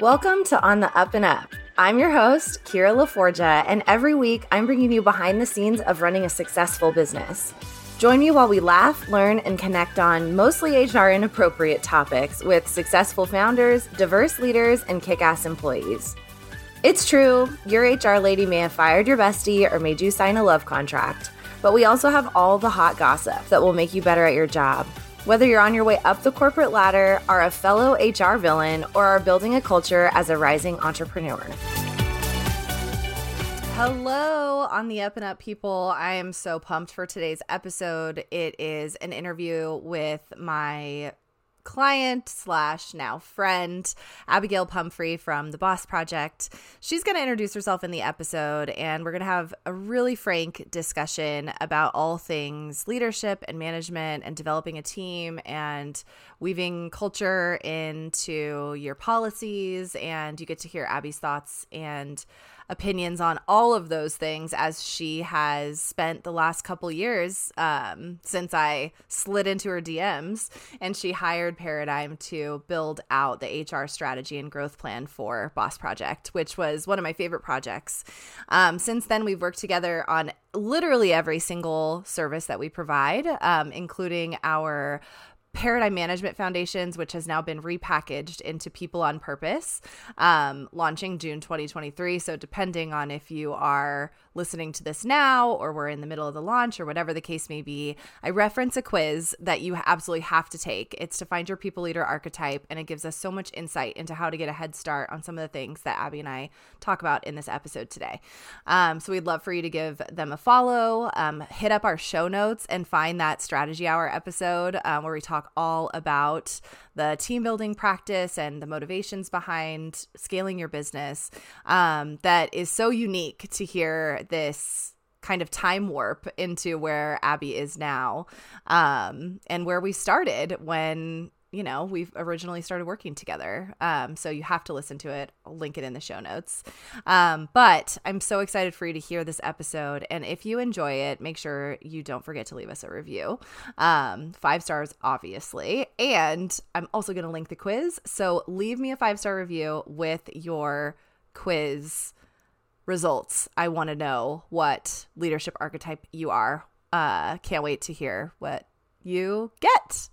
Welcome to On the Up and Up. I'm your host, Kira LaForgia, and every week I'm bringing you behind the scenes of running a successful business. Join me while we laugh, learn, and connect on mostly HR inappropriate topics with successful founders, diverse leaders, and kick ass employees. It's true, your HR lady may have fired your bestie or made you sign a love contract, but we also have all the hot gossip that will make you better at your job. Whether you're on your way up the corporate ladder, are a fellow HR villain, or are building a culture as a rising entrepreneur. Hello, on the Up and Up people. I am so pumped for today's episode. It is an interview with my client slash now friend, Abagail Pumphrey from the Boss Project. She's going to introduce herself in the episode, and we're going to have a really frank discussion about all things leadership and management and developing a team and weaving culture into your policies. And you get to hear Abby's thoughts and opinions on all of those things as she has spent the last couple years um, since I slid into her DMs and she hired Paradigm to build out the HR strategy and growth plan for Boss Project, which was one of my favorite projects. Um, since then, we've worked together on literally every single service that we provide, um, including our Paradigm Management Foundations, which has now been repackaged into People on Purpose, um, launching June 2023. So, depending on if you are listening to this now or we're in the middle of the launch or whatever the case may be, I reference a quiz that you absolutely have to take. It's to find your people leader archetype, and it gives us so much insight into how to get a head start on some of the things that Abby and I talk about in this episode today. Um, so we'd love for you to give them a follow, um, hit up our show notes, and find that strategy hour episode um, where we talk all about the team building practice and the motivations behind scaling your business um, that is so unique to hear this kind of time warp into where Abby is now um, and where we started when you know, we've originally started working together. Um, so you have to listen to it. I'll link it in the show notes. Um, but I'm so excited for you to hear this episode. And if you enjoy it, make sure you don't forget to leave us a review. Um, five stars, obviously. And I'm also going to link the quiz. So leave me a five star review with your quiz results. I want to know what leadership archetype you are. Uh, can't wait to hear what you get.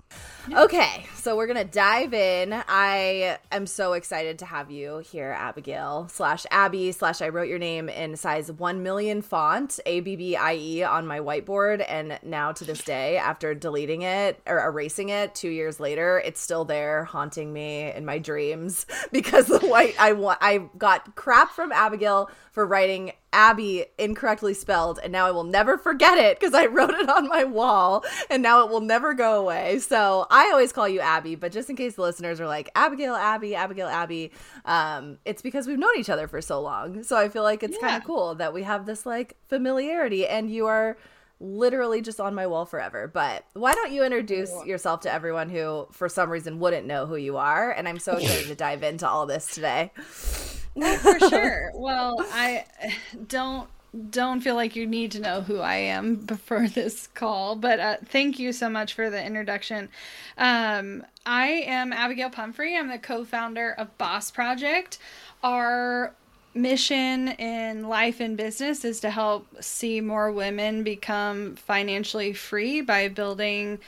Okay, so we're gonna dive in. I am so excited to have you here, Abagail slash Abby slash I wrote your name in size one million font, A B B I E on my whiteboard, and now to this day, after deleting it or erasing it two years later, it's still there, haunting me in my dreams because the white I I got crap from Abagail for writing Abby incorrectly spelled, and now I will never forget it because I wrote it on my wall, and now it will never go away. So I always call you Abby, but just in case the listeners are like Abagail, Abby, Abagail, Abby, um, it's because we've known each other for so long. So I feel like it's yeah. kind of cool that we have this like familiarity, and you are literally just on my wall forever. But why don't you introduce yourself to everyone who, for some reason, wouldn't know who you are? And I'm so excited to dive into all this today. for sure. Well, I don't don't feel like you need to know who I am before this call, but uh, thank you so much for the introduction. Um, I am Abagail Pumphrey. I'm the co-founder of Boss Project. Our mission in life and business is to help see more women become financially free by building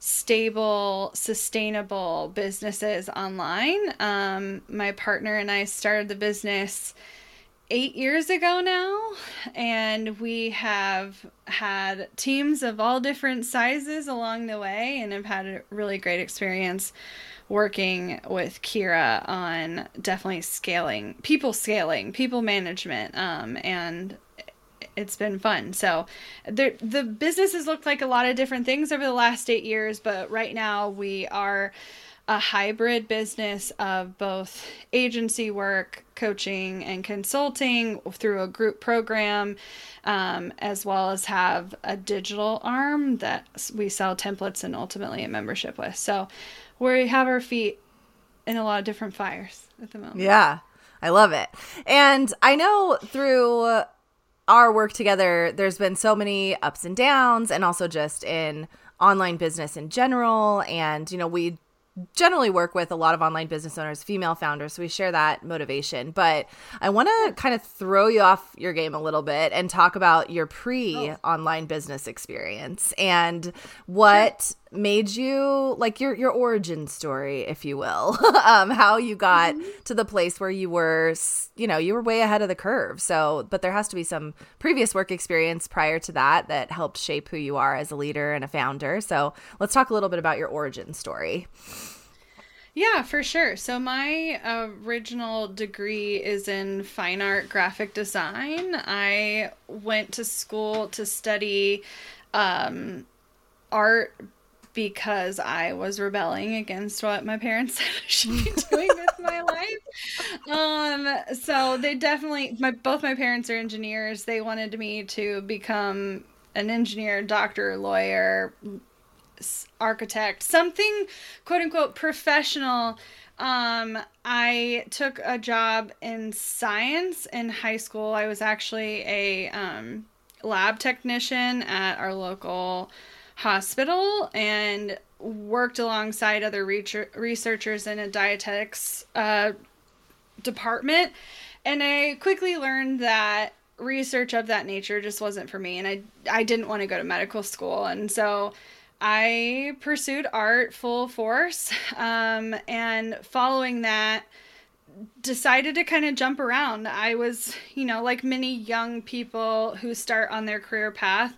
stable, sustainable businesses online. Um, my partner and I started the business eight years ago now, and we have had teams of all different sizes along the way and have had a really great experience working with Kira on definitely scaling, people scaling, people management, um, and it's been fun. So the the business has looked like a lot of different things over the last eight years, but right now we are a hybrid business of both agency work, coaching, and consulting through a group program, um, as well as have a digital arm that we sell templates and ultimately a membership with. So we have our feet in a lot of different fires at the moment. Yeah, I love it. And I know through our work together, there's been so many ups and downs, and also just in online business in general. And, you know, we generally work with a lot of online business owners, female founders. So we share that motivation. But I want to kind of throw you off your game a little bit and talk about your oh. pre online business experience and what made you like your your origin story if you will um how you got mm-hmm. to the place where you were you know you were way ahead of the curve so but there has to be some previous work experience prior to that that helped shape who you are as a leader and a founder so let's talk a little bit about your origin story yeah, for sure. So my original degree is in fine art graphic design. I went to school to study um, art because I was rebelling against what my parents said I should be doing with my life. Um, so they definitely my both my parents are engineers. They wanted me to become an engineer, doctor, lawyer, architect, something quote unquote professional. Um, I took a job in science in high school. I was actually a um, lab technician at our local hospital and worked alongside other researchers in a dietetics uh, department. And I quickly learned that research of that nature just wasn't for me. And I, I didn't want to go to medical school. And so I pursued art full force. Um, and following that, decided to kind of jump around. I was, you know, like many young people who start on their career path,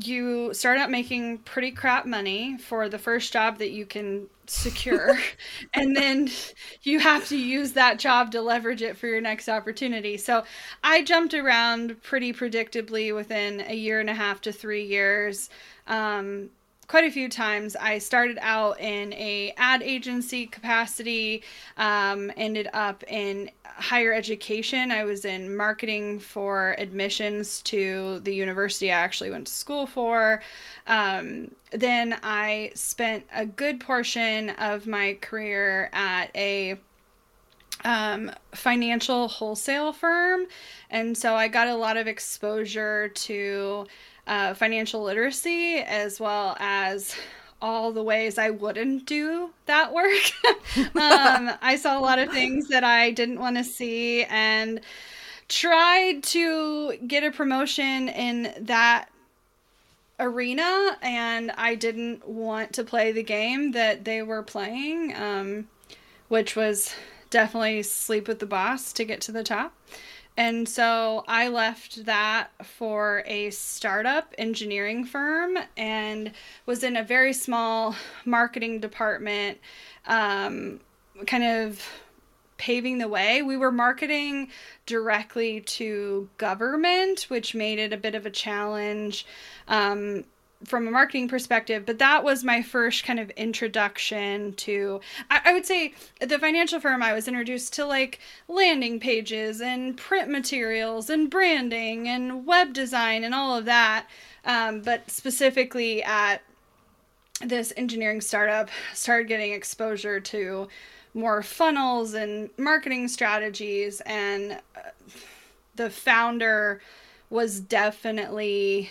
you start out making pretty crap money for the first job that you can secure. And then you have to use that job to leverage it for your next opportunity. So i jumped around pretty predictably within a year and a half to three years. Um, quite a few times. I started out in a ad agency capacity, um, ended up in higher education. I was in marketing for admissions to the university I actually went to school for. Um, then I spent a good portion of my career at a um, financial wholesale firm. And so I got a lot of exposure to uh, financial literacy as well as all the ways I wouldn't do that work. um, I saw a lot of things that I didn't want to see and tried to get a promotion in that arena and I didn't want to play the game that they were playing, um, which was definitely sleep with the boss to get to the top. And so I left that for a startup engineering firm and was in a very small marketing department, um, kind of paving the way. We were marketing directly to government, which made it a bit of a challenge. Um, from a marketing perspective, but that was my first kind of introduction to, I, I, would say, the financial firm. I was introduced to like landing pages and print materials and branding and web design and all of that. Um, but specifically at this engineering startup, started getting exposure to more funnels and marketing strategies. And uh, the founder was definitely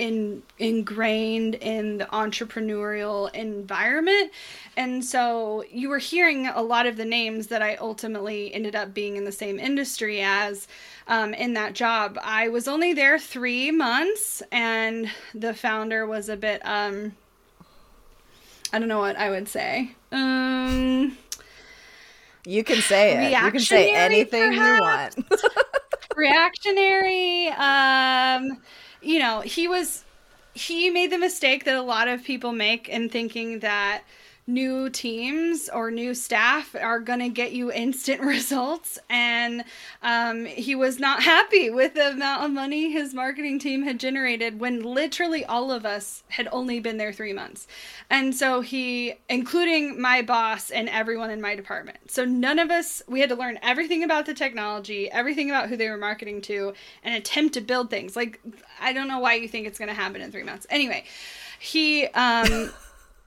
in, ingrained in the entrepreneurial environment. And so you were hearing a lot of the names that I ultimately ended up being in the same industry as um, in that job. I was only there three months, and the founder was a bit, um, I don't know what I would say. Um, you can say it. You can say anything perhaps. you want. reactionary. Um, you know, he was he made the mistake that a lot of people make in thinking that new teams or new staff are going to get you instant results. And um, he was not happy with the amount of money his marketing team had generated when literally all of us had only been there three months. And so he, including my boss and everyone in my department. So none of us, we had to learn everything about the technology, everything about who they were marketing to, and attempt to build things. Like, I don't know why you think it's going to happen in three months. Anyway, he, um,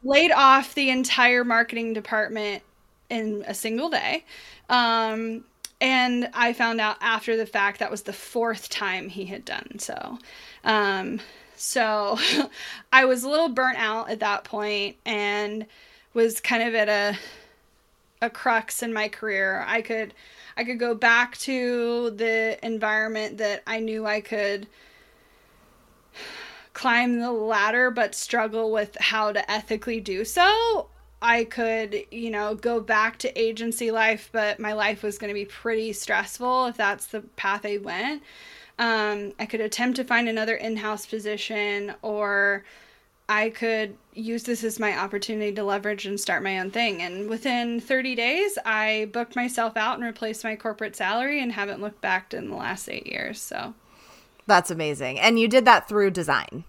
laid off the entire marketing department in a single day. Um, and I found out after the fact that was the fourth time he had done so. Um, so I was a little burnt out at that point and was kind of at a a crux in my career. I could I could go back to the environment that I knew I could climb the ladder but struggle with how to ethically do so. I could, you know, go back to agency life, but my life was going to be pretty stressful if that's the path I went. Um, I could attempt to find another in house position, or I could use this as my opportunity to leverage and start my own thing. And within 30 days, I booked myself out and replaced my corporate salary and haven't looked back in the last eight years. So that's amazing. And you did that through design.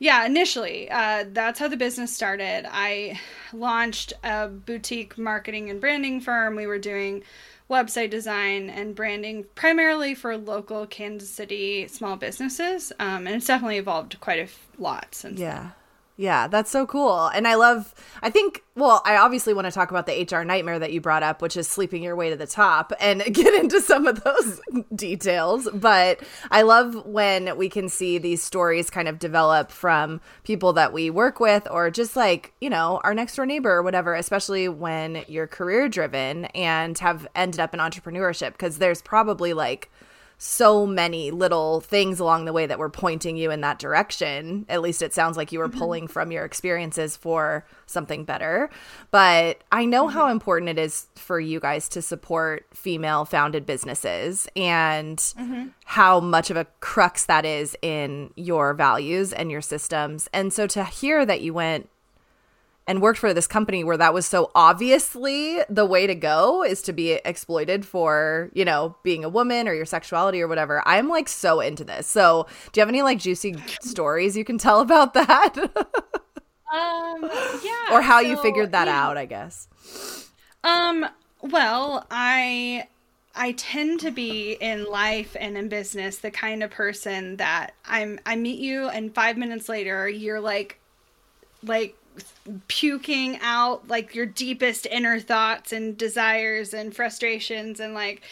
Yeah, initially, uh, that's how the business started. I launched a boutique marketing and branding firm. We were doing website design and branding primarily for local Kansas City small businesses. Um, and it's definitely evolved quite a lot since yeah. Then. Yeah, that's so cool. And I love, I think, well, I obviously want to talk about the HR nightmare that you brought up, which is sleeping your way to the top and get into some of those details. But I love when we can see these stories kind of develop from people that we work with or just like, you know, our next door neighbor or whatever, especially when you're career driven and have ended up in entrepreneurship. Because there's probably like, so many little things along the way that were pointing you in that direction. At least it sounds like you were mm-hmm. pulling from your experiences for something better. But I know mm-hmm. how important it is for you guys to support female founded businesses and mm-hmm. how much of a crux that is in your values and your systems. And so to hear that you went and worked for this company where that was so obviously the way to go is to be exploited for, you know, being a woman or your sexuality or whatever. I'm like so into this. So, do you have any like juicy stories you can tell about that? um, yeah. Or how so, you figured that yeah. out, I guess. Um, well, I I tend to be in life and in business the kind of person that I'm I meet you and 5 minutes later you're like like puking out like your deepest inner thoughts and desires and frustrations and like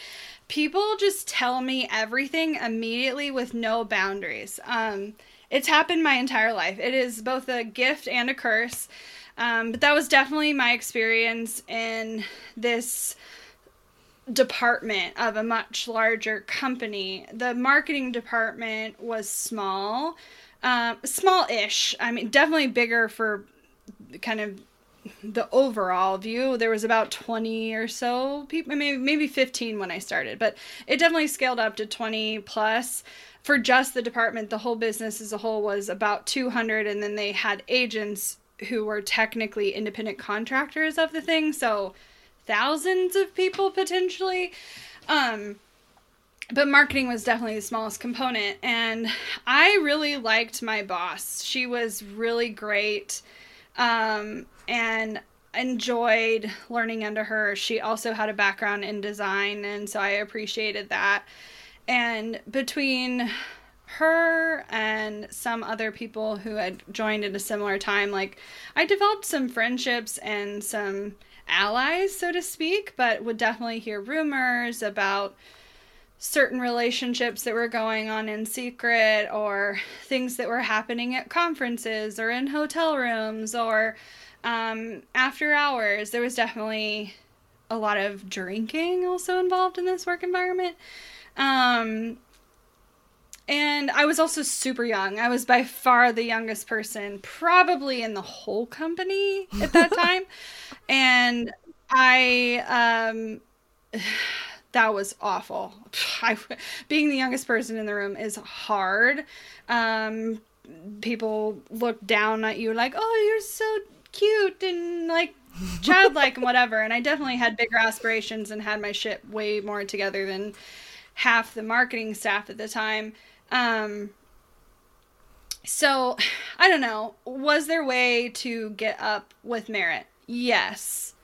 people just tell me everything immediately with no boundaries. Um, it's happened my entire life. It is both a gift and a curse. Um, but that was definitely my experience in this department of a much larger company. The marketing department was small, um, small ish. I mean, definitely bigger for kind of the overall view. There was about 20 or so people maybe maybe 15 when i started but it definitely scaled up to 20 plus. For just the department the whole business as a whole was about 200 and then they had agents who were technically independent contractors of the thing so thousands of people potentially. Um but marketing was definitely the smallest component and i really liked my boss. She was really great um, and enjoyed learning under her. She also had a background in design, and so I appreciated that. And between her and some other people who had joined at a similar time, like I developed some friendships and some allies, so to speak, but would definitely hear rumors about certain relationships that were going on in secret or things that were happening at conferences or in hotel rooms or um, after hours. There was definitely a lot of drinking also involved in this work environment. Um, and I was also super young. I was by far the youngest person, probably in the whole company at that time. and I, um, that was awful. I, being the youngest person in the room is hard. Um, people look down at you like, "Oh, you're so cute and like childlike and whatever." And I definitely had bigger aspirations and had my shit way more together than half the marketing staff at the time. Um, so I don't know. Was there way to get up with merit? Yes.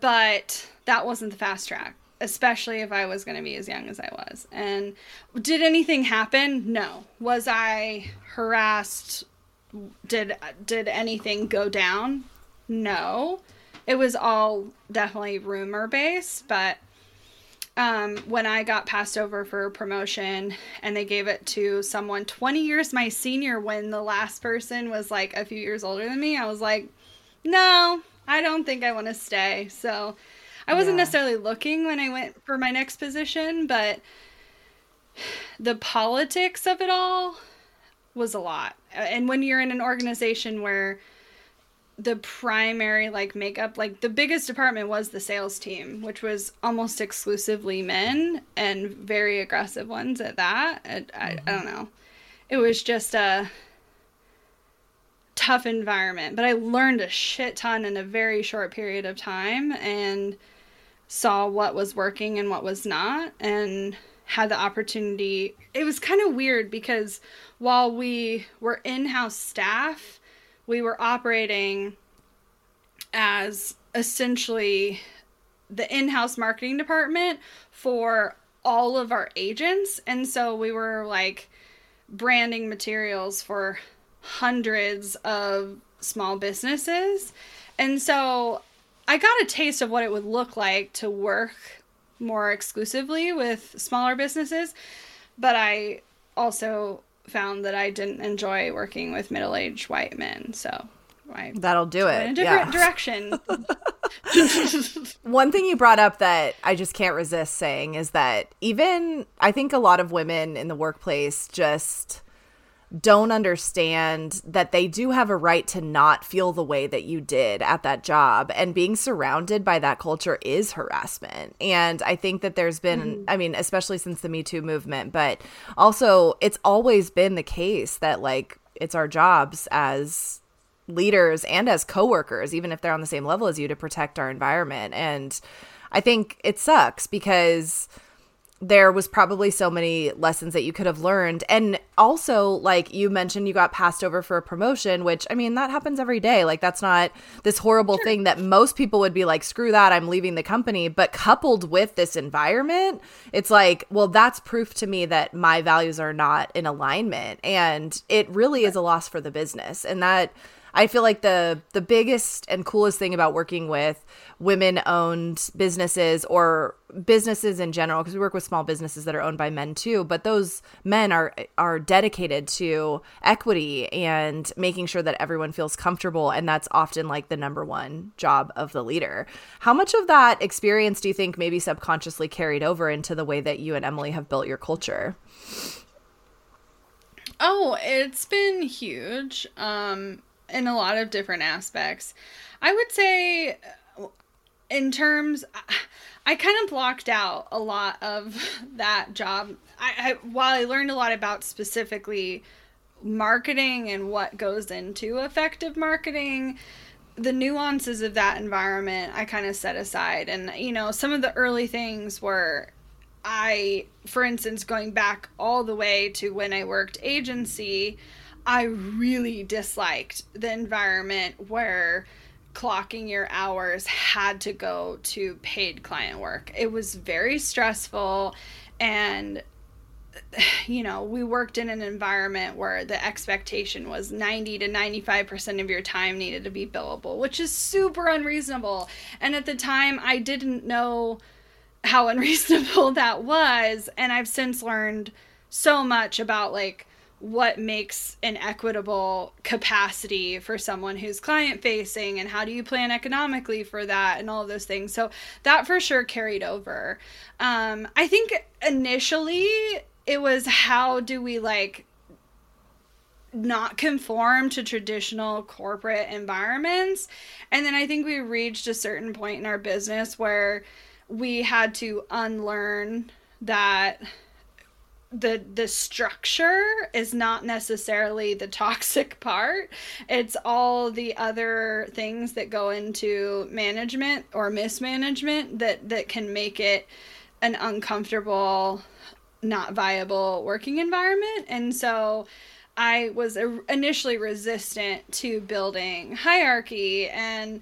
But that wasn't the fast track, especially if I was going to be as young as I was. And did anything happen? No. Was I harassed? Did did anything go down? No. It was all definitely rumor based, but um, when I got passed over for promotion and they gave it to someone 20 years my senior when the last person was like a few years older than me, I was like, no, I don't think I want to stay. So I wasn't yeah. necessarily looking when I went for my next position, but the politics of it all was a lot. And when you're in an organization where the primary like makeup like the biggest department was the sales team which was almost exclusively men and very aggressive ones at that I, mm-hmm. I, I don't know it was just a tough environment but i learned a shit ton in a very short period of time and saw what was working and what was not and had the opportunity. It was kind of weird because while we were in-house staff we were operating as essentially the in-house marketing department for all of our agents. And so we were like branding materials for hundreds of small businesses. And so i got a taste of what it would look like to work more exclusively with smaller businesses but i also found that I didn't enjoy working with middle aged white men. So I that'll do it. In a different yeah. direction. One thing you brought up that I just can't resist saying is that even I think a lot of women in the workplace just don't understand that they do have a right to not feel the way that you did at that job. And being surrounded by that culture is harassment. And I think that there's been, mm-hmm. I mean, especially since the Me Too movement, but also it's always been the case that like it's our jobs as leaders and as coworkers, even if they're on the same level as you, to protect our environment. And I think it sucks because there was probably so many lessons that you could have learned. And also, like you mentioned, you got passed over for a promotion, which I mean, that happens every day. Like, that's not this horrible sure. thing that most people would be like, screw that, I'm leaving the company. But coupled with this environment, it's like, well, that's proof to me that my values are not in alignment. And it really is a loss for the business. And that, I feel like the the biggest and coolest thing about working with women owned businesses or businesses in general because we work with small businesses that are owned by men too but those men are are dedicated to equity and making sure that everyone feels comfortable and that's often like the number one job of the leader how much of that experience do you think maybe subconsciously carried over into the way that you and Emylee have built your culture Oh, it's been huge. Um in a lot of different aspects. I would say in terms I kind of blocked out a lot of that job. I, I while I learned a lot about specifically marketing and what goes into effective marketing, the nuances of that environment I kind of set aside. And you know, some of the early things were I, for instance, going back all the way to when I worked agency, I really disliked the environment where clocking your hours had to go to paid client work. It was very stressful and you know, we worked in an environment where the expectation was 90 to 95% of your time needed to be billable, which is super unreasonable. And at the time, I didn't know how unreasonable that was. And I've since learned so much about like what makes an equitable capacity for someone who's client facing and how do you plan economically for that and all of those things. So that for sure carried over. Um, i think initially it was how do we like not conform to traditional corporate environments. And then i think we reached a certain point in our business where we had to unlearn that the the structure is not necessarily the toxic part. It's all the other things that go into management or mismanagement that that can make it an uncomfortable not viable working environment. And so i was initially resistant to building hierarchy and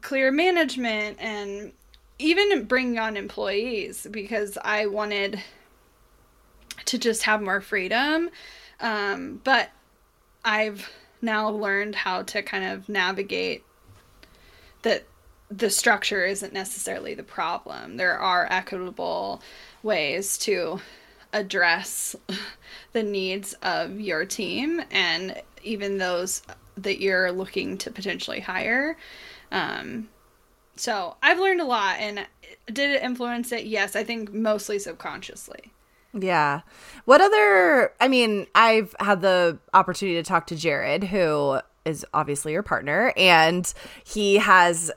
clear management and even bringing on employees because i wanted to just have more freedom. Um, but I've now learned how to kind of navigate that the structure isn't necessarily the problem. There are equitable ways to address the needs of your team and even those that you're looking to potentially hire. Um, so I've learned a lot, and did it influence it? Yes, I think mostly subconsciously. Yeah. What other, I mean, I've had the opportunity to talk to Jared, who is obviously your partner, and he has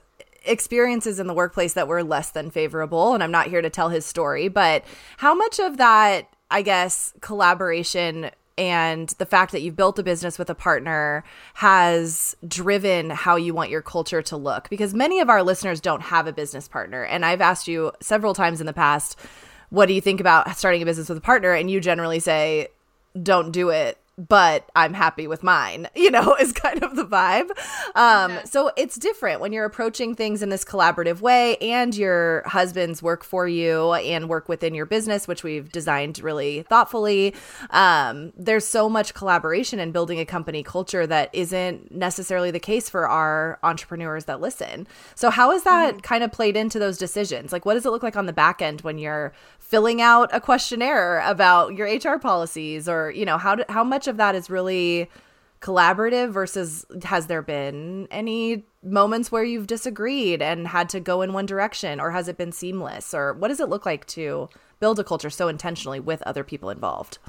experiences in the workplace that were less than favorable. And I'm not here to tell his story, but how much of that, I guess, collaboration and the fact that you've built a business with a partner has driven how you want your culture to look because many of our listeners don't have a business partner and i've asked you several times in the past what do you think about starting a business with a partner? And you generally say don't do it but I'm happy with mine, you know, is kind of the vibe. Um, yeah. So it's different when you're approaching things in this collaborative way and your husbands work for you and work within your business, which we've designed really thoughtfully. Um, there's so much collaboration in building a company culture that isn't necessarily the case for our entrepreneurs that listen. So, how has that mm-hmm. kind of played into those decisions? Like, what does it look like on the back end when you're filling out a questionnaire about your HR policies or, you know, how, do, how much of that is really collaborative versus has there been any moments where you've disagreed and had to go in one direction or has it been seamless or what does it look like to build a culture so intentionally with other people involved?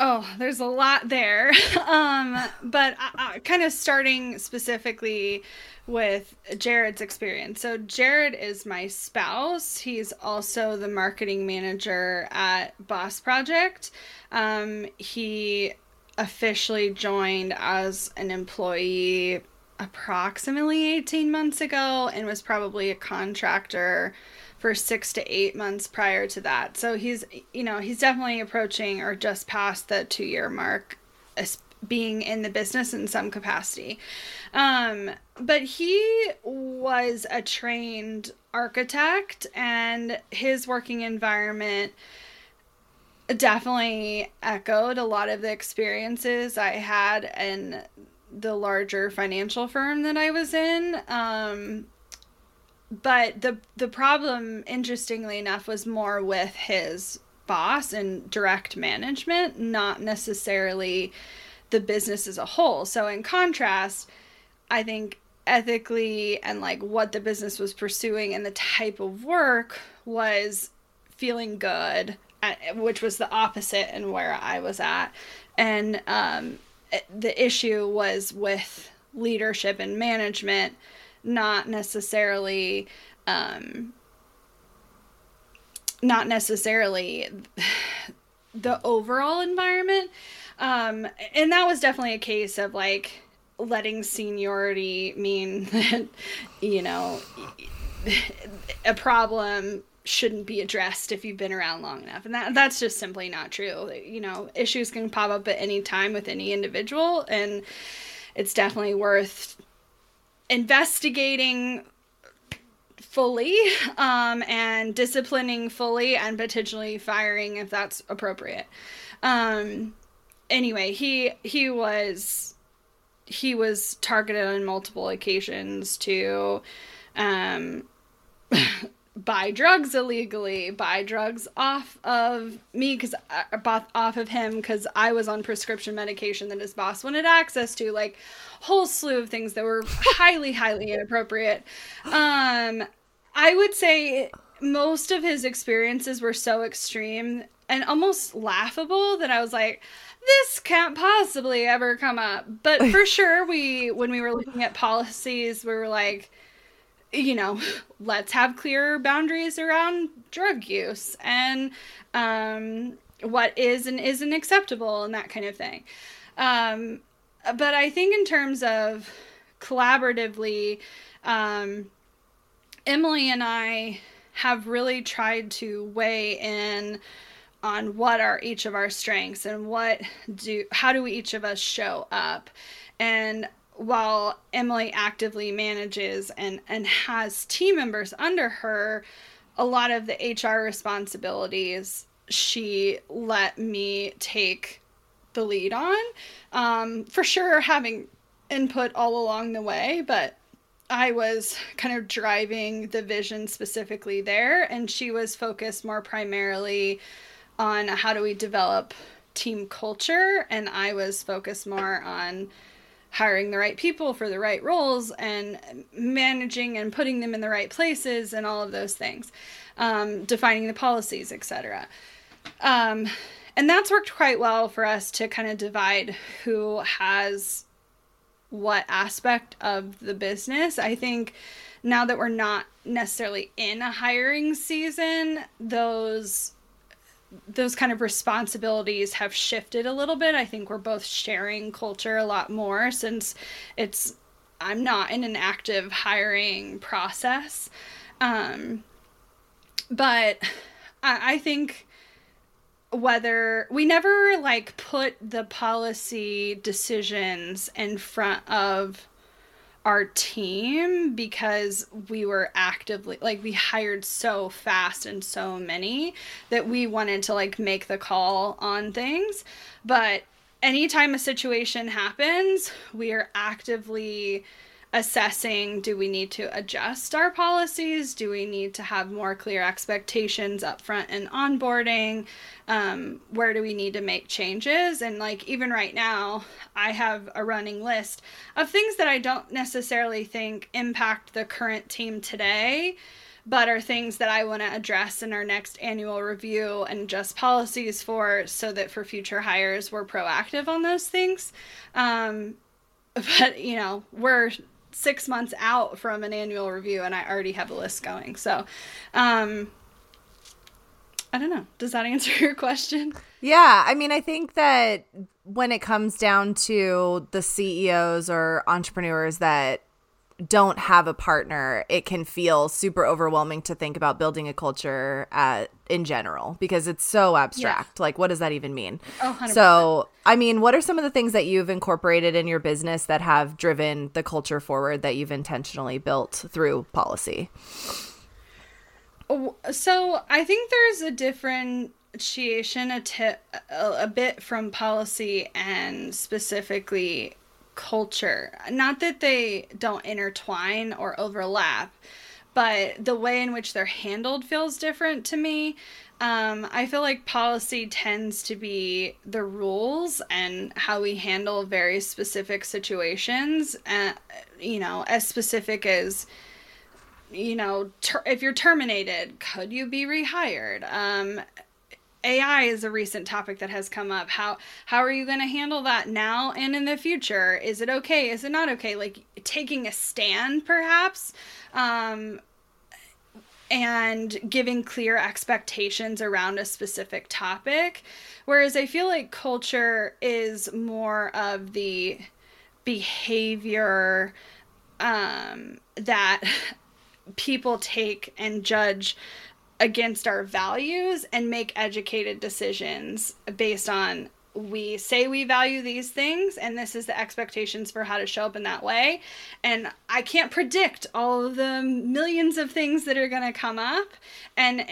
Oh, there's a lot there. um, but uh, uh, kind of starting specifically with Jared's experience. So, Jared is my spouse. He's also the marketing manager at Boss Project. Um, he officially joined as an employee approximately 18 months ago and was probably a contractor for six to eight months prior to that. So he's, you know, he's definitely approaching or just past the two year mark as being in the business in some capacity. Um, but he was a trained architect and his working environment definitely echoed a lot of the experiences I had in the larger financial firm that I was in. Um, but the the problem interestingly enough was more with his boss and direct management not necessarily the business as a whole. So in contrast i think ethically and like what the business was pursuing and the type of work was feeling good which was the opposite and where i was at. And um, the issue was with leadership and management not necessarily um, not necessarily the overall environment. Um, and that was definitely a case of like letting seniority mean that you know a problem shouldn't be addressed if you've been around long enough. And that that's just simply not true. You know issues can pop up at any time with any individual and it's definitely worth investigating fully um, and disciplining fully and potentially firing if that's appropriate. Um, anyway he he was he was targeted on multiple occasions to um, buy drugs illegally, buy drugs off of me because I bought off of him because I was on prescription medication that his boss wanted access to, like whole slew of things that were highly, highly inappropriate. Um, I would say most of his experiences were so extreme and almost laughable that I was like, this can't possibly ever come up. But for sure, we when we were looking at policies, we were like you know, let's have clearer boundaries around drug use and um, what is and isn't acceptable and that kind of thing. Um, but I think in terms of collaboratively, um, Emylee and I have really tried to weigh in on what are each of our strengths and what do how do we each of us show up and while Emylee actively manages and, and has team members under her, a lot of the HR responsibilities she let me take the lead on. Um, for sure, having input all along the way, but I was kind of driving the vision specifically there, and she was focused more primarily on how do we develop team culture, and I was focused more on hiring the right people for the right roles and managing and putting them in the right places and all of those things, um, defining the policies, etc. Um, and that's worked quite well for us to kind of divide who has what aspect of the business. I think now that we're not necessarily in a hiring season, those those kind of responsibilities have shifted a little bit. I think we're both sharing culture a lot more since it's I'm not in an active hiring process. Um, but I, I think whether we never like put the policy decisions in front of our team because we were actively like we hired so fast and so many that we wanted to like make the call on things. But anytime a situation happens we are actively assessing do we need to adjust our policies? Do we need to have more clear expectations up front in onboarding? Um, where do we need to make changes? And like even right now i have a running list of things that i don't necessarily think impact the current team today but are things that i want to address in our next annual review and adjust policies for so that for future hires we're proactive on those things. Um, but you know we're six months out from an annual review and I already have a list going. So, um, I don't know. Does that answer your question? Yeah. I mean, I think that when it comes down to the CEOs or entrepreneurs that don't have a partner, it can feel super overwhelming to think about building a culture uh, in general because it's so abstract. Yeah. Like, what does that even mean? Oh, 100%. So, I mean, what are some of the things that you've incorporated in your business that have driven the culture forward that you've intentionally built through policy? So, I think there's a differentiation a tip a, a bit from policy and specifically culture. Not that they don't intertwine or overlap, but the way in which they're handled feels different to me. Um, I feel like policy tends to be the rules and how we handle very specific situations. Uh, you know, as specific as you know, ter- if you're terminated, could you be rehired? Um, AI is a recent topic that has come up. How how are you going to handle that now and in the future? Is it okay? Is it not okay? Like taking a stand, perhaps, um, and giving clear expectations around a specific topic. Whereas I feel like culture is more of the behavior um, that people take and judge against our values and make educated decisions based on we say we value these things and this is the expectations for how to show up in that way. And i can't predict all of the millions of things that are going to come up. And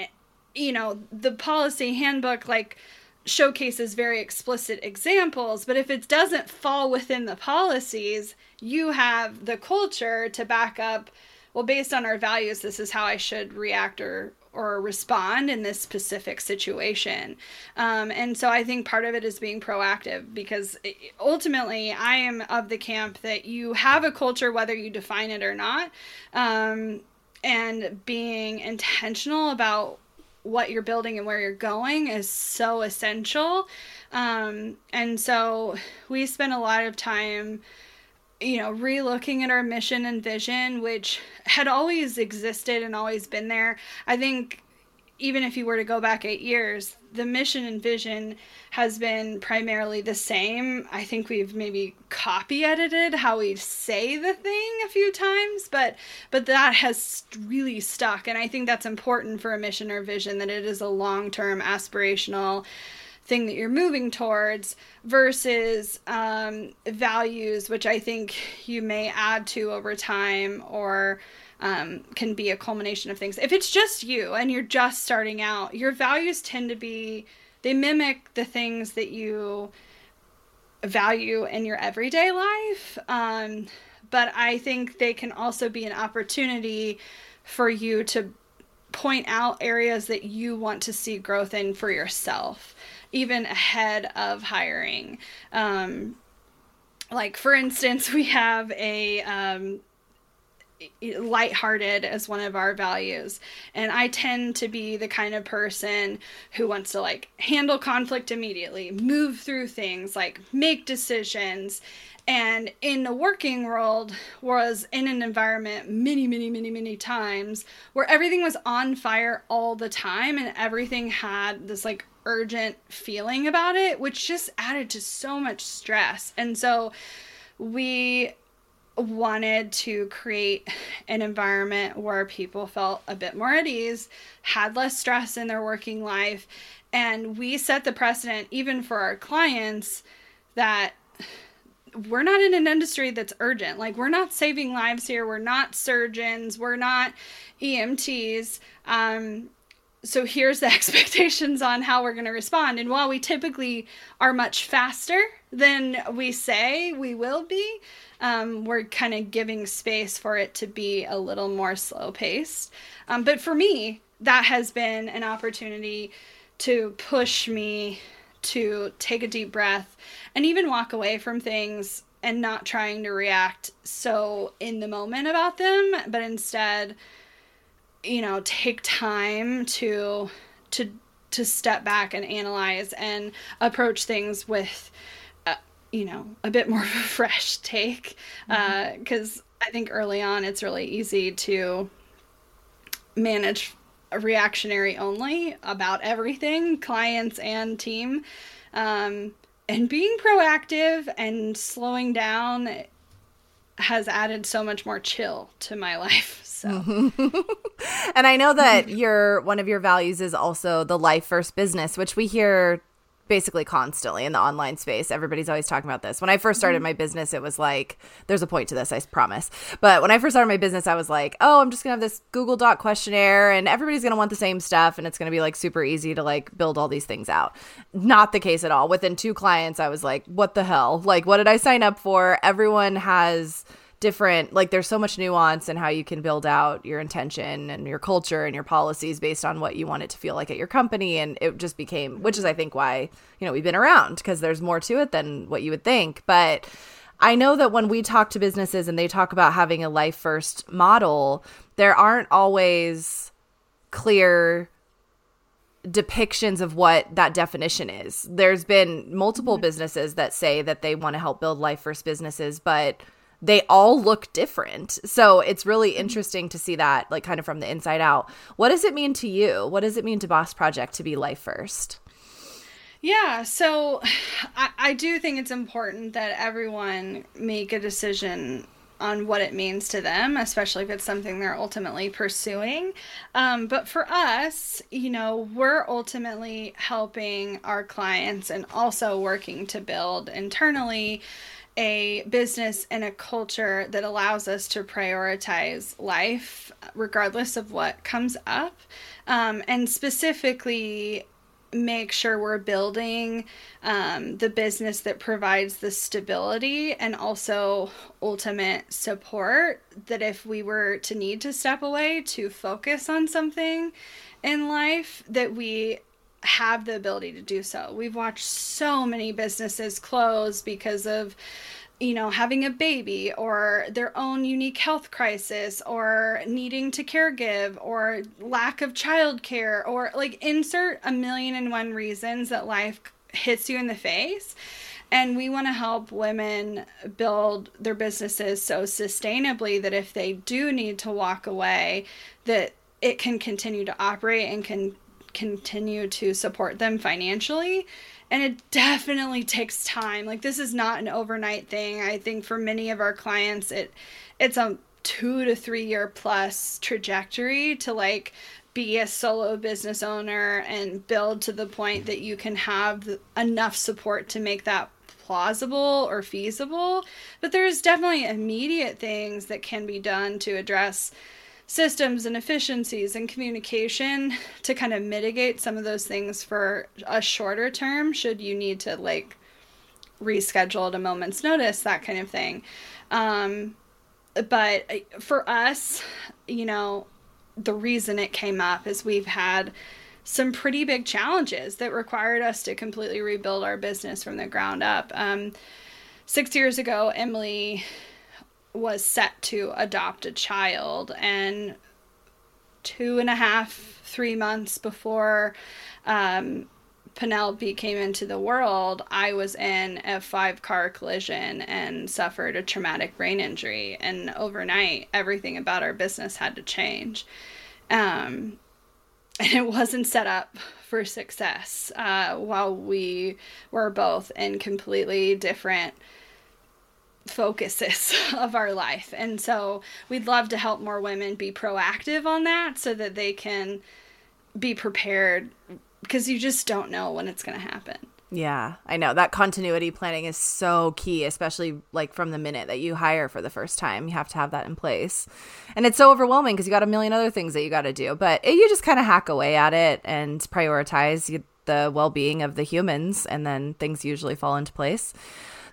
you know the policy handbook like showcases very explicit examples but if it doesn't fall within the policies you have the culture to back up well based on our values this is how i should react or or respond in this specific situation. Um, and so I think part of it is being proactive because ultimately I am of the camp that you have a culture whether you define it or not. Um, and being intentional about what you're building and where you're going is so essential. Um, and so we spend a lot of time you know, relooking at our mission and vision, which had always existed and always been there. I think even if you were to go back eight years, the mission and vision has been primarily the same. I think we've maybe copy edited how we say the thing a few times, but but that has really stuck, and I think that's important for a mission or vision that it is a long term aspirational thing that you're moving towards versus um, values, which I think you may add to over time or um, can be a culmination of things. If it's just you and you're just starting out, your values tend to be, they mimic the things that you value in your everyday life. Um, but I think they can also be an opportunity for you to point out areas that you want to see growth in for yourself, even ahead of hiring. Um, like, for instance, we have a um, lighthearted as one of our values. And I tend to be the kind of person who wants to like handle conflict immediately, move through things, like make decisions. And in the working world was in an environment many, many, many, many times where everything was on fire all the time and everything had this like urgent feeling about it, which just added to so much stress. And so we wanted to create an environment where people felt a bit more at ease, had less stress in their working life, and we set the precedent even for our clients that we're not in an industry that's urgent. Like we're not saving lives here. We're not surgeons. We're not EMTs. Um, so here's the expectations on how we're going to respond. And while we typically are much faster than we say we will be, um, we're kind of giving space for it to be a little more slow paced. Um, but for me, that has been an opportunity to push me to take a deep breath and even walk away from things and not trying to react so in the moment about them, but instead, you know, take time to to to step back and analyze and approach things with you know a bit more of a fresh take because uh, I think early on it's really easy to manage a reactionary only about everything, clients and team. Um, and being proactive and slowing down has added so much more chill to my life. So, and I know that your one of your values is also the life first business, which we hear basically constantly in the online space. Everybody's always talking about this. When I first started mm-hmm. my business, it was like, there's a point to this, I promise. But when I first started my business, I was like, oh, I'm just gonna have this Google Doc questionnaire and everybody's gonna want the same stuff and it's gonna be like super easy to like build all these things out. Not the case at all. Within two clients, I was like, what the hell? Like, what did I sign up for? Everyone has different like there's so much nuance in how you can build out your intention and your culture and your policies based on what you want it to feel like at your company and it just became which is i think why you know we've been around because there's more to it than what you would think but i know that when we talk to businesses and they talk about having a life first model there aren't always clear depictions of what that definition is. There's been multiple mm-hmm. businesses that say that they want to help build life first businesses, but they all look different. So it's really mm-hmm. interesting to see that, like, kind of from the inside out. What does it mean to you? What does it mean to Boss Project to be life first? Yeah, so I, I do think it's important that everyone make a decision on what it means to them, especially if it's something they're ultimately pursuing. Um, but for us, you know, we're ultimately helping our clients and also working to build internally a business and a culture that allows us to prioritize life regardless of what comes up um, and specifically make sure we're building um, the business that provides the stability and also ultimate support that if we were to need to step away to focus on something in life that we have the ability to do so. We've watched so many businesses close because of you know, having a baby or their own unique health crisis or needing to caregive or lack of childcare or like insert a million and one reasons that life hits you in the face. And we want to help women build their businesses so sustainably that if they do need to walk away, that it can continue to operate and can continue to support them financially. And it definitely takes time. Like this is not an overnight thing. I think for many of our clients it it's a two to three year plus trajectory to like be a solo business owner and build to the point that you can have enough support to make that plausible or feasible. But there's definitely immediate things that can be done to address systems and efficiencies and communication to kind of mitigate some of those things for a shorter term should you need to like reschedule at a moment's notice that kind of thing um, but uh, for us, you know, the reason it came up is we've had some pretty big challenges that required us to completely rebuild our business from the ground up. Um, six years ago, Emylee was set to adopt a child, and two and a half, three months before um, Penelope came into the world, I was in a five car collision and suffered a traumatic brain injury. And overnight, everything about our business had to change. Um, and it wasn't set up for success uh, while we were both in completely different focuses of our life. And so we'd love to help more women be proactive on that so that they can be prepared because you just don't know when it's going to happen. Yeah, I know that continuity planning is so key, especially like from the minute that you hire for the first time. You have to have that in place. And it's so overwhelming because you got a million other things that you got to do. But it, you just kind of hack away at it and prioritize the well being of the humans, and then things usually fall into place.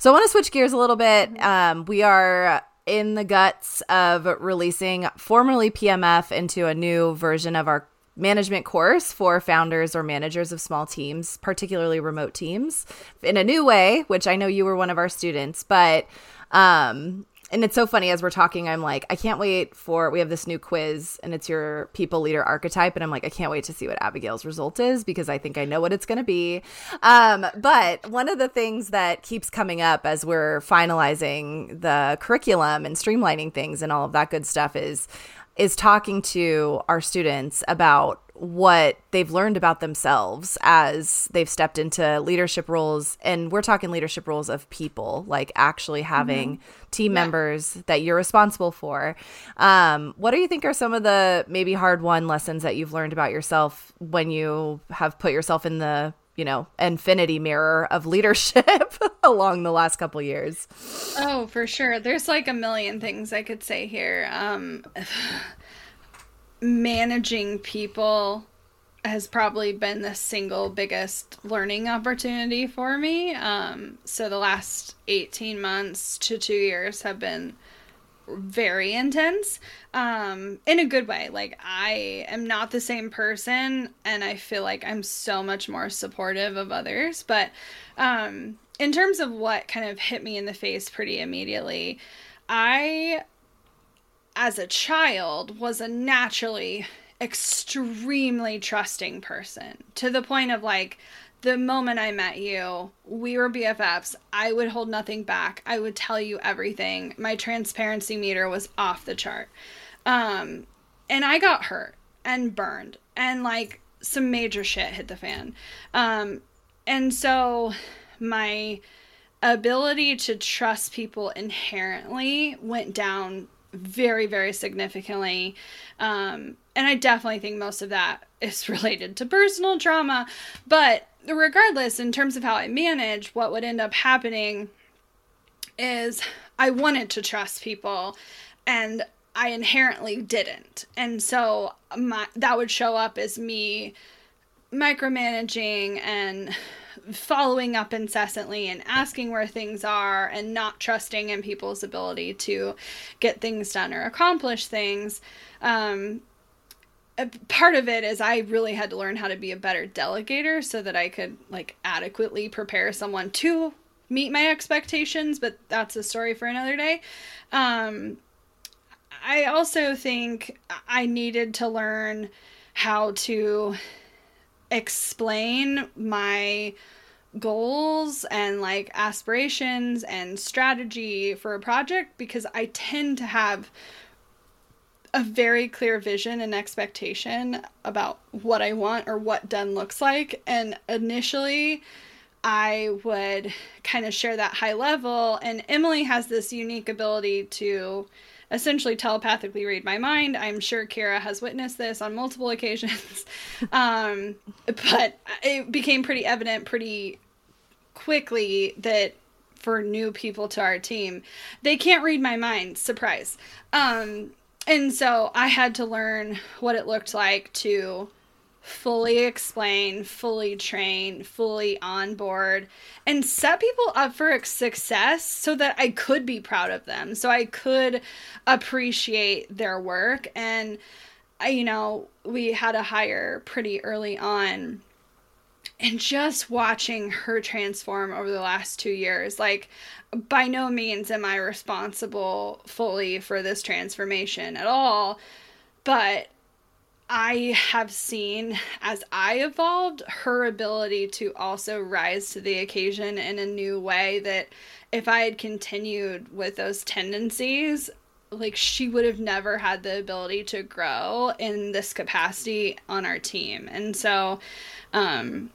So I want to switch gears a little bit. Um, we are in the guts of releasing formerly PMF into a new version of our management course for founders or managers of small teams, particularly remote teams, in a new way, which I know you were one of our students, but um and it's so funny as we're talking i'm like i can't wait for we have this new quiz and it's your people leader archetype. And i'm like i can't wait to see what Abagail's result is because i think i know what it's going to be. Um, but one of the things that keeps coming up as we're finalizing the curriculum and streamlining things and all of that good stuff is is talking to our students about what they've learned about themselves as they've stepped into leadership roles and we're talking leadership roles of people like actually having mm-hmm. team yeah. members that you're responsible for um, what do you think are some of the maybe hard won lessons that you've learned about yourself when you have put yourself in the you know infinity mirror of leadership along the last couple years. Oh for sure. There's like a million things i could say here. Um managing people has probably been the single biggest learning opportunity for me. Um, so the last 18 months to two years have been very intense um, in a good way. Like, I am not the same person, and I feel like I'm so much more supportive of others. But um, in terms of what kind of hit me in the face pretty immediately, I as a child was a naturally extremely trusting person to the point of like the moment I met you, we were BFFs. I would hold nothing back. I would tell you everything. My transparency meter was off the chart. Um, and I got hurt and burned and like some major shit hit the fan. Um, and so my ability to trust people inherently went down very, very significantly. Um, and I definitely think most of that is related to personal trauma. But regardless, in terms of how I manage, what would end up happening is I wanted to trust people and I inherently didn't. And so my that would show up as me micromanaging and following up incessantly and asking where things are and not trusting in people's ability to get things done or accomplish things. Um, part of it is I really had to learn how to be a better delegator so that I could like adequately prepare someone to meet my expectations, but that's a story for another day. Um, I also think I needed to learn how to explain my goals and like aspirations and strategy for a project because I tend to have a very clear vision and expectation about what I want or what done looks like. And initially, I would kind of share that high level. And Emylee has this unique ability to essentially telepathically read my mind. I'm sure Kara has witnessed this on multiple occasions. um, but it became pretty evident pretty quickly that for new people to our team, they can't read my mind. Surprise. Um, and so I had to learn what it looked like to fully explain, fully train, fully on board, and set people up for success so that I could be proud of them, so I could appreciate their work. And, you know, we had a hire pretty early on. And just watching her transform over the last two years, like, by no means am I responsible fully for this transformation at all. But I have seen as I evolved her ability to also rise to the occasion in a new way that if I had continued with those tendencies, like she would have never had the ability to grow in this capacity on our team. And so um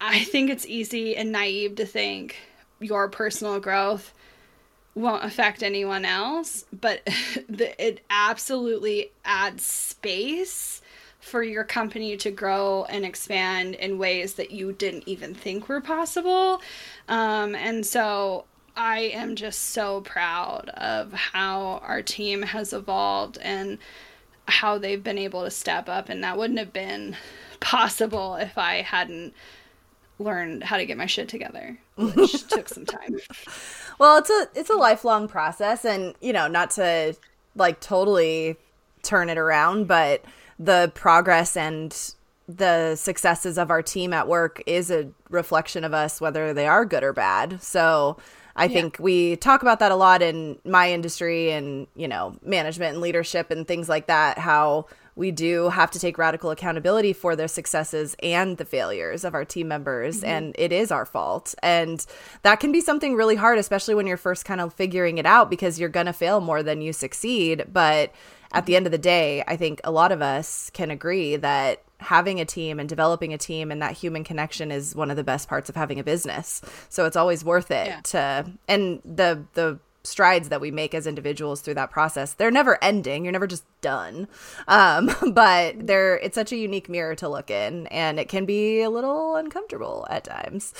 I think it's easy and naive to think your personal growth won't affect anyone else, but the, it absolutely adds space for your company to grow and expand in ways that you didn't even think were possible. Um, and so I am just so proud of how our team has evolved and how they've been able to step up. And that wouldn't have been possible if I hadn't learned how to get my shit together, which took some time. Well, it's a it's a lifelong process and, you know, not to like totally turn it around, but the progress and the successes of our team at work is a reflection of us whether they are good or bad. So, I yeah. think we talk about that a lot in my industry and, you know, management and leadership and things like that how we do have to take radical accountability for the successes and the failures of our team members mm-hmm. and it is our fault and that can be something really hard especially when you're first kind of figuring it out because you're going to fail more than you succeed but at the end of the day i think a lot of us can agree that having a team and developing a team and that human connection is one of the best parts of having a business so it's always worth it yeah. to and the the strides that we make as individuals through that process. They're never ending. You're never just done. Um, but they're it's such a unique mirror to look in and it can be a little uncomfortable at times.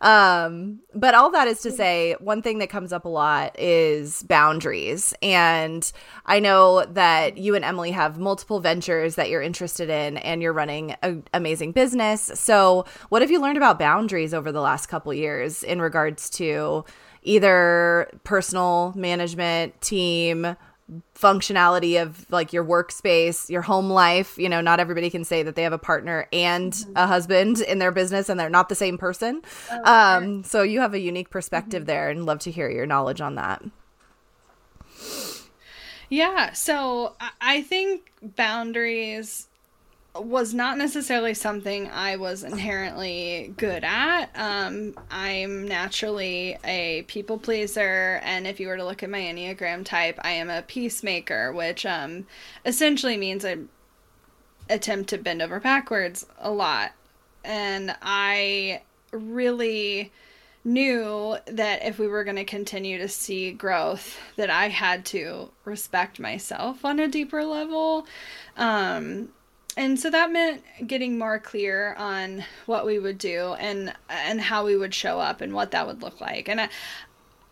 Um, but all that is to say one thing that comes up a lot is boundaries. And i know that you and Emylee have multiple ventures that you're interested in and you're running an amazing business. So what have you learned about boundaries over the last couple years in regards to either personal management, team, functionality of like your workspace, your home life. You know, not everybody can say that they have a partner and mm-hmm. a husband in their business and they're not the same person. Oh, um, so you have a unique perspective mm-hmm. there and love to hear your knowledge on that. Yeah, so I think boundaries was not necessarily something I was inherently good at. Um, I'm naturally a people pleaser, and if you were to look at my Enneagram type, I am a peacemaker, which um, essentially means I attempt to bend over backwards a lot. And I really knew that if we were going to continue to see growth that i had to respect myself on a deeper level um, and so that meant getting more clear on what we would do and and how we would show up and what that would look like. And I,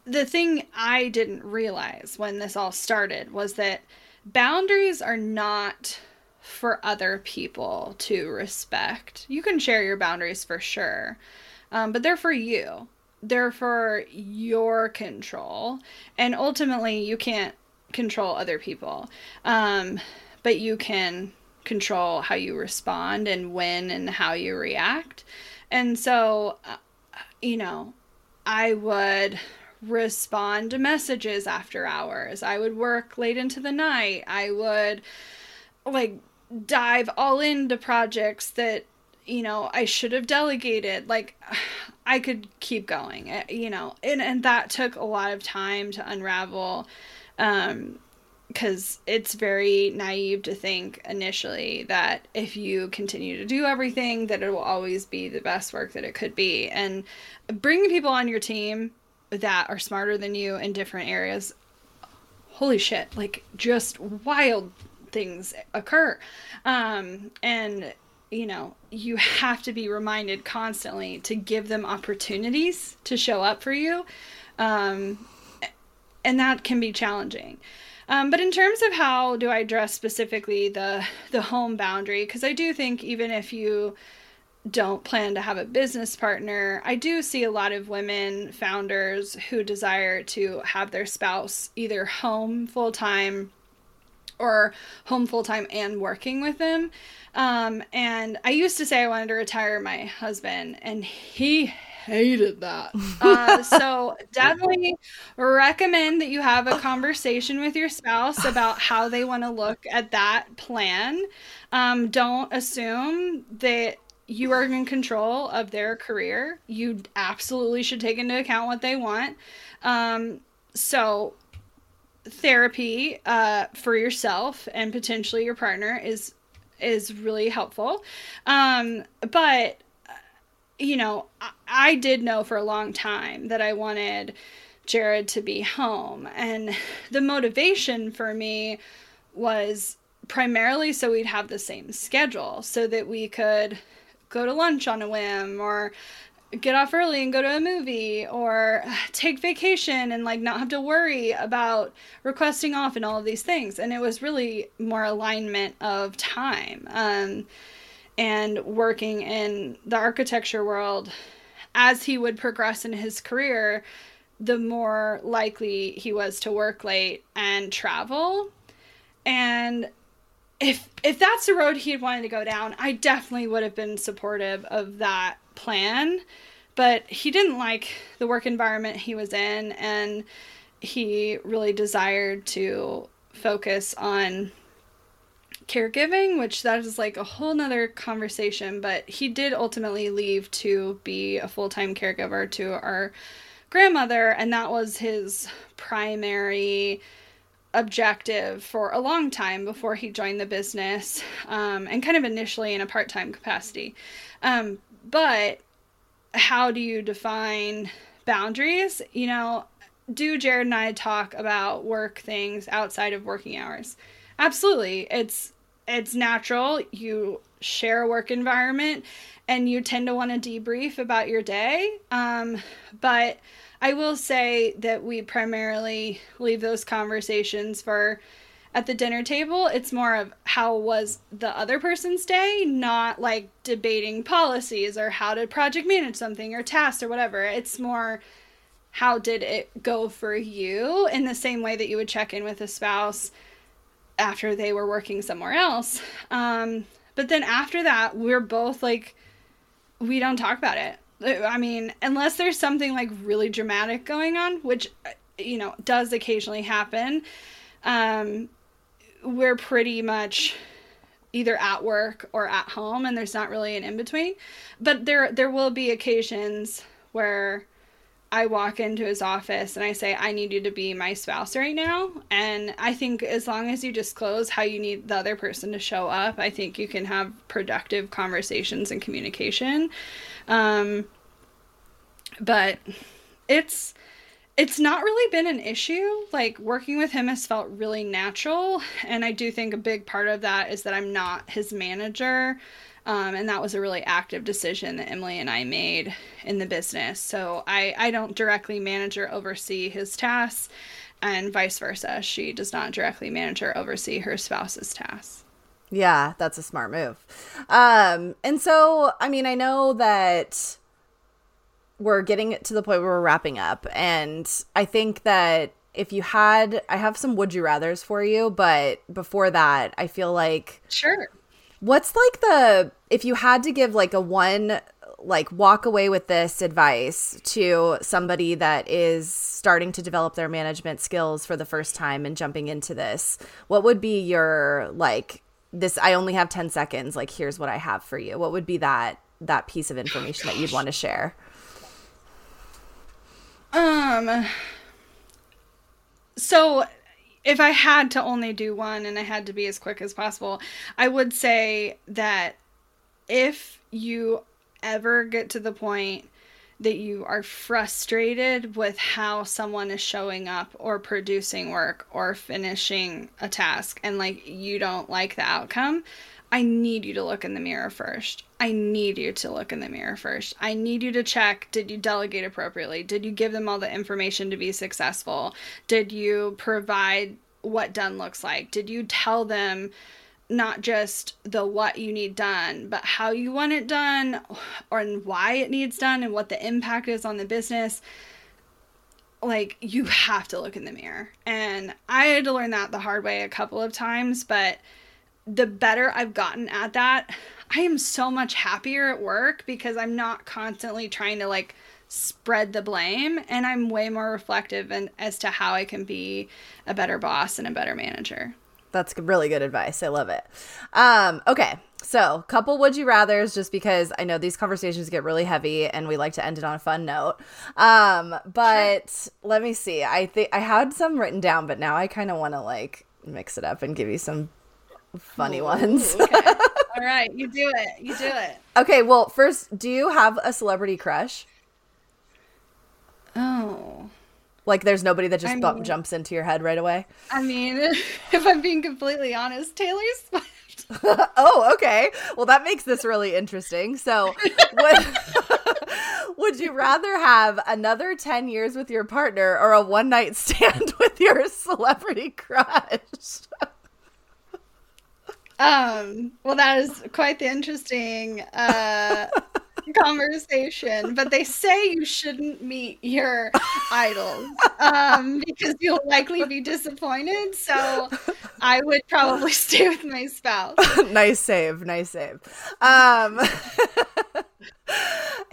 the thing i didn't realize when this all started was that boundaries are not for other people to respect. You can share your boundaries for sure um, but they're for you. They're for your control. And ultimately you can't control other people um, but you can control how you respond and when and how you react. And so, uh, you know, I would respond to messages after hours. I would work late into the night. I would like dive all into projects that you know I should have delegated. Like I could keep going, eh, you know. And and that took a lot of time to unravel um because it's very naive to think initially that if you continue to do everything that it will always be the best work that it could be. And bringing people on your team that are smarter than you in different areas holy shit like just wild things occur. Um and you know you have to be reminded constantly to give them opportunities to show up for you. Um and that can be challenging Um, but in terms of how do I address specifically the the home boundary, because I do think even if you don't plan to have a business partner, I do see a lot of women founders who desire to have their spouse either home full time or home full time and working with them. Um, and I used to say I wanted to retire my husband, and he hated that. Uh, so definitely recommend that you have a conversation with your spouse about how they want to look at that plan. Um, don't assume that you are in control of their career. You absolutely should take into account what they want. Um, so therapy uh, for yourself and potentially your partner is is really helpful. Um, but you know, I, I did know for a long time that I wanted Jared to be home, and the motivation for me was primarily so we'd have the same schedule, so that we could go to lunch on a whim or get off early and go to a movie or take vacation and like not have to worry about requesting off and all of these things. And it was really more alignment of time. Um, and working in the architecture world as he would progress in his career the more likely he was to work late and travel. And if if that's the road he had wanted to go down i definitely would have been supportive of that plan, but he didn't like the work environment he was in, and he really desired to focus on caregiving, which that is like a whole nother conversation. But he did ultimately leave to be a full time caregiver to our grandmother, and that was his primary objective for a long time before he joined the business um, and kind of initially in a part time capacity. Um, but how do you define boundaries? You know, do Jared and I talk about work things outside of working hours? Absolutely. It's it's natural. You share a work environment and you tend to want to debrief about your day. Um, but I will say that we primarily leave those conversations for at the dinner table, it's more of how was the other person's day, not like debating policies or how to project manage something or tasks or whatever. It's more how did it go for you in the same way that you would check in with a spouse after they were working somewhere else. Um, but then after that, we're both like, we don't talk about it. I mean, unless there's something like really dramatic going on, which, you know, does occasionally happen. Um, we're pretty much either at work or at home and there's not really an in between but there there will be occasions where I walk into his office and I say I need you to be my spouse right now and I think as long as you disclose how you need the other person to show up I think you can have productive conversations and communication um but it's it's not really been an issue. Like working with him has felt really natural, and I do think a big part of that is that I'm not his manager. Um, and that was a really active decision that Emylee and I made in the business. So I, I don't directly manage or oversee his tasks, and vice versa. She does not directly manage or oversee her spouse's tasks. Yeah, that's a smart move. Um, and so, I mean, I know that we're getting to the point where we're wrapping up. And I think that if you had, I have some would you rathers for you, but before that, I feel like. Sure. What's like the, if you had to give like a one, like walk away with this advice to somebody that is starting to develop their management skills for the first time and jumping into this, what would be your like, this, I only have 10 seconds. Like, here's what I have for you. What would be that, that piece of information that you'd want to share? Um. So, if I had to only do one and I had to be as quick as possible, I would say that if you ever get to the point that you are frustrated with how someone is showing up or producing work or finishing a task and like you don't like the outcome, I need you to look in the mirror first. I need you to look in the mirror first. I need you to check did you delegate appropriately? Did you give them all the information to be successful? Did you provide what done looks like? Did you tell them not just the what you need done, but how you want it done or and why it needs done and what the impact is on the business? Like you have to look in the mirror. And I had to learn that the hard way a couple of times, but the better I've gotten at that, I am so much happier at work because I'm not constantly trying to like spread the blame and I'm way more reflective and as to how I can be a better boss and a better manager. That's really good advice. I love it. Um, okay. So, couple would you rather's just because I know these conversations get really heavy and we like to end it on a fun note. Um, but sure. let me see. I think I had some written down, but now I kind of want to like mix it up and give you some funny Ooh, ones. okay. All right, you do it. You do it. Okay, well, first, do you have a celebrity crush? Oh. Like there's nobody that just bump, jumps into your head right away? I mean, if I'm being completely honest, Taylor Swift. oh, okay. Well, that makes this really interesting. So, would, would you rather have another 10 years with your partner or a one night stand with your celebrity crush? Um, well, that is quite the interesting uh, conversation, but they say you shouldn't meet your idols um, because you'll likely be disappointed. So I would probably stay with my spouse. nice save. Nice save. Um,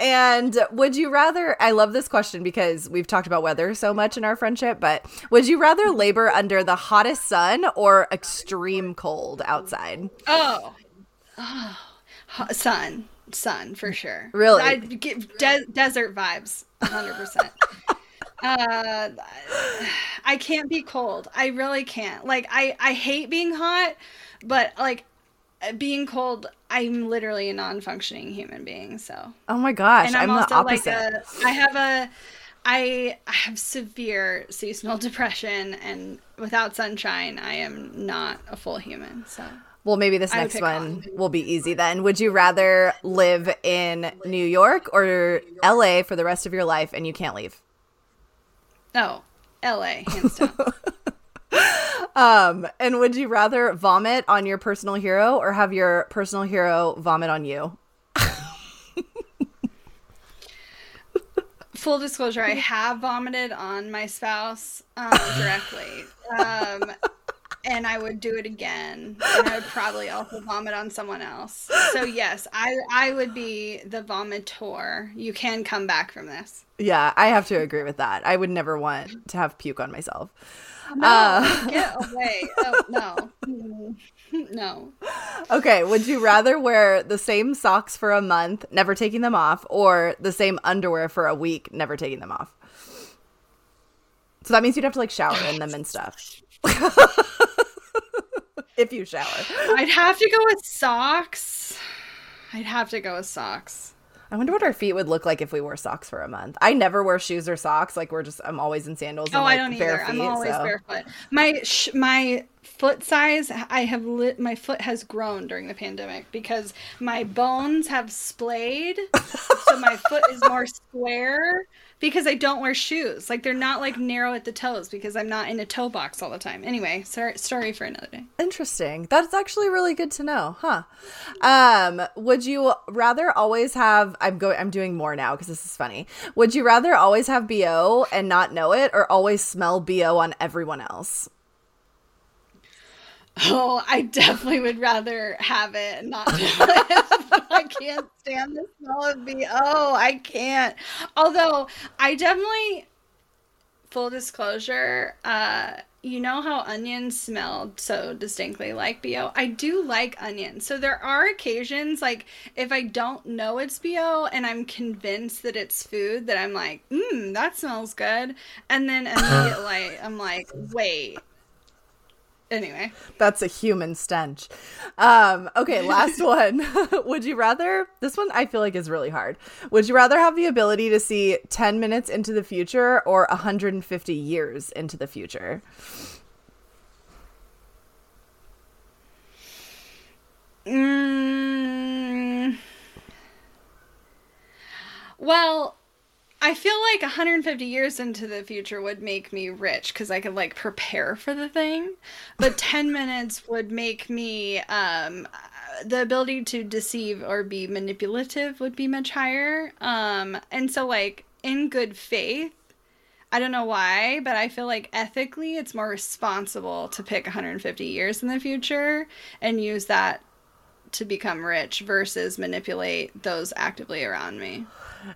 and would you rather? I love this question because we've talked about weather so much in our friendship, but would you rather labor under the hottest sun or extreme cold outside? Oh, oh sun sun for sure. Really? I get de- desert vibes, 100%. uh I can't be cold. I really can't. Like I I hate being hot, but like being cold, I'm literally a non-functioning human being, so. Oh my gosh, and I'm, I'm also like a I have a I have severe seasonal depression and without sunshine, I am not a full human. So well, maybe this next one will be easy then. Would you rather live in New York or LA for the rest of your life and you can't leave? Oh, LA, hands down. um, and would you rather vomit on your personal hero or have your personal hero vomit on you? Full disclosure, I have vomited on my spouse um, directly. Um, and I would do it again, and I would probably also vomit on someone else. So yes, I I would be the vomitor. You can come back from this. Yeah, I have to agree with that. I would never want to have puke on myself. No, uh, get away! Oh no, no. Okay, would you rather wear the same socks for a month, never taking them off, or the same underwear for a week, never taking them off? So that means you'd have to like shower in them and stuff. if you shower. I'd have to go with socks. I'd have to go with socks. I wonder what our feet would look like if we wore socks for a month. I never wear shoes or socks. Like we're just, I'm always in sandals. And, oh, like, I don't either. Feet, I'm always so. barefoot. My sh- my foot size, I have lit. My foot has grown during the pandemic because my bones have splayed, so my foot is more square because I don't wear shoes. Like they're not like narrow at the toes because I'm not in a toe box all the time. Anyway, sorry, story for another day. Interesting. That's actually really good to know, huh? Um, would you rather always have? I'm going. I'm doing more now because this is funny. Would you rather always have bo and not know it, or always smell bo on everyone else? Oh, I definitely would rather have it and not I can't stand the smell of BO. Oh, I can't. Although I definitely full disclosure, uh, you know how onions smelled so distinctly like BO? I do like onions. So there are occasions like if I don't know it's BO and I'm convinced that it's food that I'm like, mmm, that smells good. And then immediately I'm like, wait, Anyway, that's a human stench. Um, okay, last one. Would you rather? This one I feel like is really hard. Would you rather have the ability to see 10 minutes into the future or 150 years into the future? Mm, well, I feel like 150 years into the future would make me rich because I could like prepare for the thing, but 10 minutes would make me um, the ability to deceive or be manipulative would be much higher. Um, and so like in good faith, I don't know why, but I feel like ethically it's more responsible to pick 150 years in the future and use that to become rich versus manipulate those actively around me.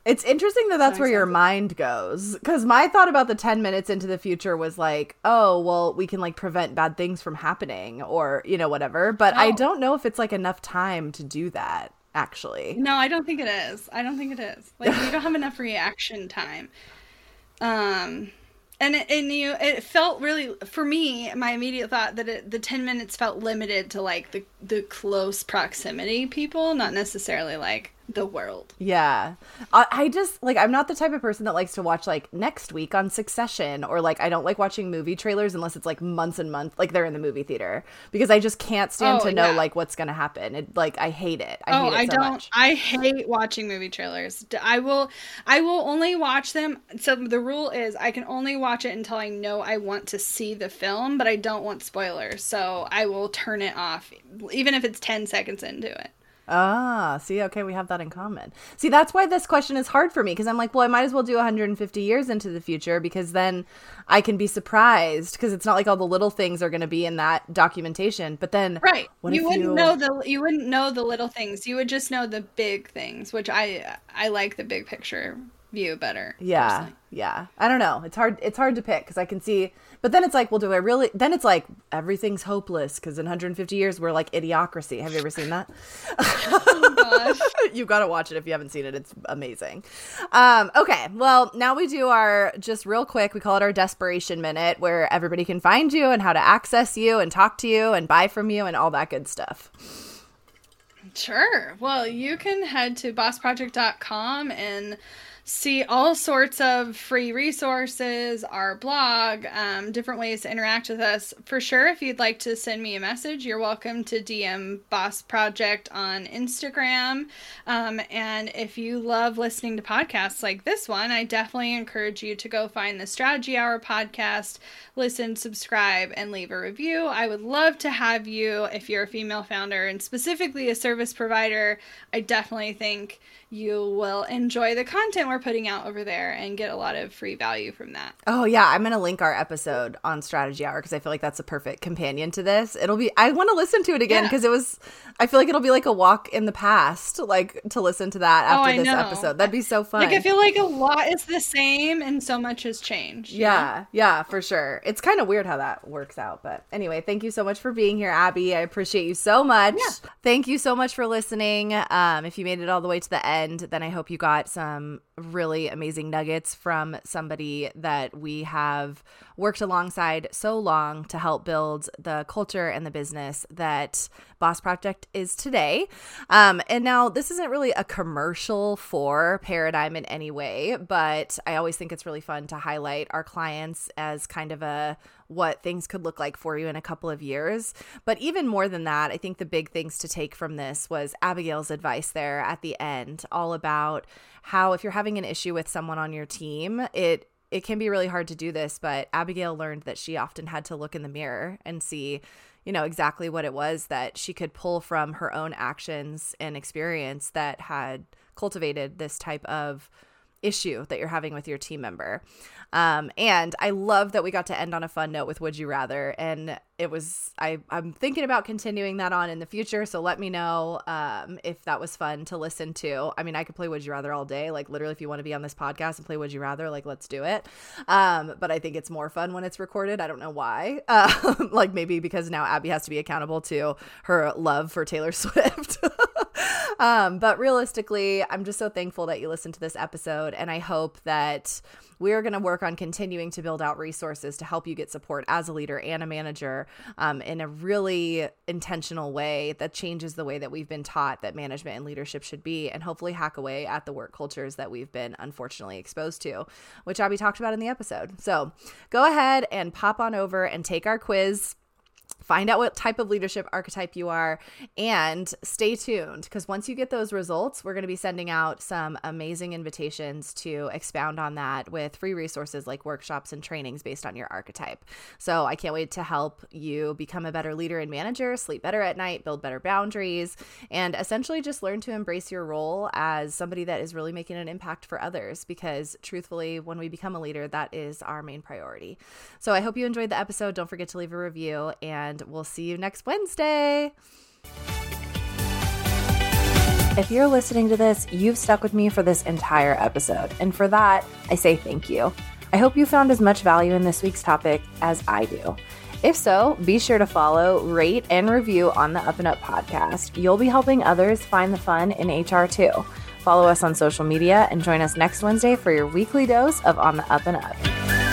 It's interesting that that's where your mind goes. Because my thought about the 10 minutes into the future was like, oh, well, we can like prevent bad things from happening or, you know, whatever. But I don't know if it's like enough time to do that, actually. No, I don't think it is. I don't think it is. Like, we don't have enough reaction time. Um, and it, and you it felt really for me my immediate thought that it, the 10 minutes felt limited to like the the close proximity people not necessarily like the world. Yeah. I, I, just like I'm not the type of person that likes to watch like next week on Succession or like I don't like watching movie trailers unless it's like months and months like they're in the movie theater because I just can't stand oh, to know yeah. like what's going to happen. It like I hate it. I oh, hate it I so don't much. I hate watching movie trailers. I will I will only watch them so the rule is I can only watch it until I know I want to see the film, but I don't want spoilers. So I will turn it off even if it's 10 seconds into it. Ah, see, okay, we have that in common. See, that's why this question is hard for me because I'm like, well, I might as well do 150 years into the future because then I can be surprised because it's not like all the little things are going to be in that documentation. But then, right, you wouldn't you... know the you wouldn't know the little things. You would just know the big things, which I I like the big picture view better. Yeah, personally. yeah. I don't know. It's hard. It's hard to pick because I can see but then it's like, well, do I really? Then it's like everything's hopeless because in 150 years we're like idiocracy. Have you ever seen that? Oh, You've got to watch it if you haven't seen it. It's amazing. Um, okay, well, now we do our just real quick. We call it our desperation minute, where everybody can find you and how to access you and talk to you and buy from you and all that good stuff. Sure. Well, you can head to bossproject.com and see all sorts of free resources, our blog, um, different ways to interact with us. For sure, if you'd like to send me a message, you're welcome to DM Boss Project on Instagram. Um, and if you love listening to podcasts like this one, I definitely encourage you to go find the Strategy Hour podcast, listen, subscribe, and leave a review. I would love to have you if you're a female founder and specifically a service provider. I definitely think you will enjoy the content we're putting out over there and get a lot of free value from that. Oh yeah, I'm going to link our episode on Strategy Hour because I feel like that's a perfect companion to this. It'll be I want to listen to it again because yeah. it was I feel like it'll be like a walk in the past like to listen to that oh, after oh, this know. episode. That'd be so fun. Like I feel like a lot is the same and so much has changed. Yeah. Know? Yeah, for sure. It's kind of weird how that works out, but anyway, thank you so much for being here, Abby. I appreciate you so much. Yeah. Thank you so much for listening. Um if you made it all the way to the end end, then I hope you got some really amazing nuggets from somebody that we have worked alongside so long to help build the culture and the business that Boss Project is today. Um, and now, this isn't really a commercial for Paradigm in any way, but I always think it's really fun to highlight our clients as kind of a what things could look like for you in a couple of years. But even more than that, I think the big things to take from this was Abagail's advice there at the end, all about how if you're having an issue with someone on your team, it it can be really hard to do this, but Abigail learned that she often had to look in the mirror and see, you know, exactly what it was that she could pull from her own actions and experience that had cultivated this type of issue that you're having with your team member. Um, and I love that we got to end on a fun note with Would You Rather. And it was, I, I'm thinking about continuing that on in the future. So let me know um, if that was fun to listen to. I mean, I could play Would You Rather all day. Like, literally, if you want to be on this podcast and play Would You Rather, like, let's do it. Um, but I think it's more fun when it's recorded. I don't know why. Uh, like, maybe because now Abby has to be accountable to her love for Taylor Swift. Um, but realistically, I'm just so thankful that you listened to this episode. And I hope that we're going to work on continuing to build out resources to help you get support as a leader and a manager um, in a really intentional way that changes the way that we've been taught that management and leadership should be, and hopefully hack away at the work cultures that we've been unfortunately exposed to, which Abby talked about in the episode. So go ahead and pop on over and take our quiz find out what type of leadership archetype you are and stay tuned because once you get those results we're going to be sending out some amazing invitations to expound on that with free resources like workshops and trainings based on your archetype. So i can't wait to help you become a better leader and manager sleep better at night build better boundaries and essentially just learn to embrace your role as somebody that is really making an impact for others because truthfully when we become a leader that is our main priority. So i hope you enjoyed the episode. Don't forget to leave a review and and we'll see you next Wednesday. If you're listening to this, you've stuck with me for this entire episode. And for that, I say thank you. I hope you found as much value in this week's topic as I do. If so, be sure to follow, rate, and review on the Up and Up podcast. You'll be helping others find the fun in HR too. Follow us on social media and join us next Wednesday for your weekly dose of On the Up and Up.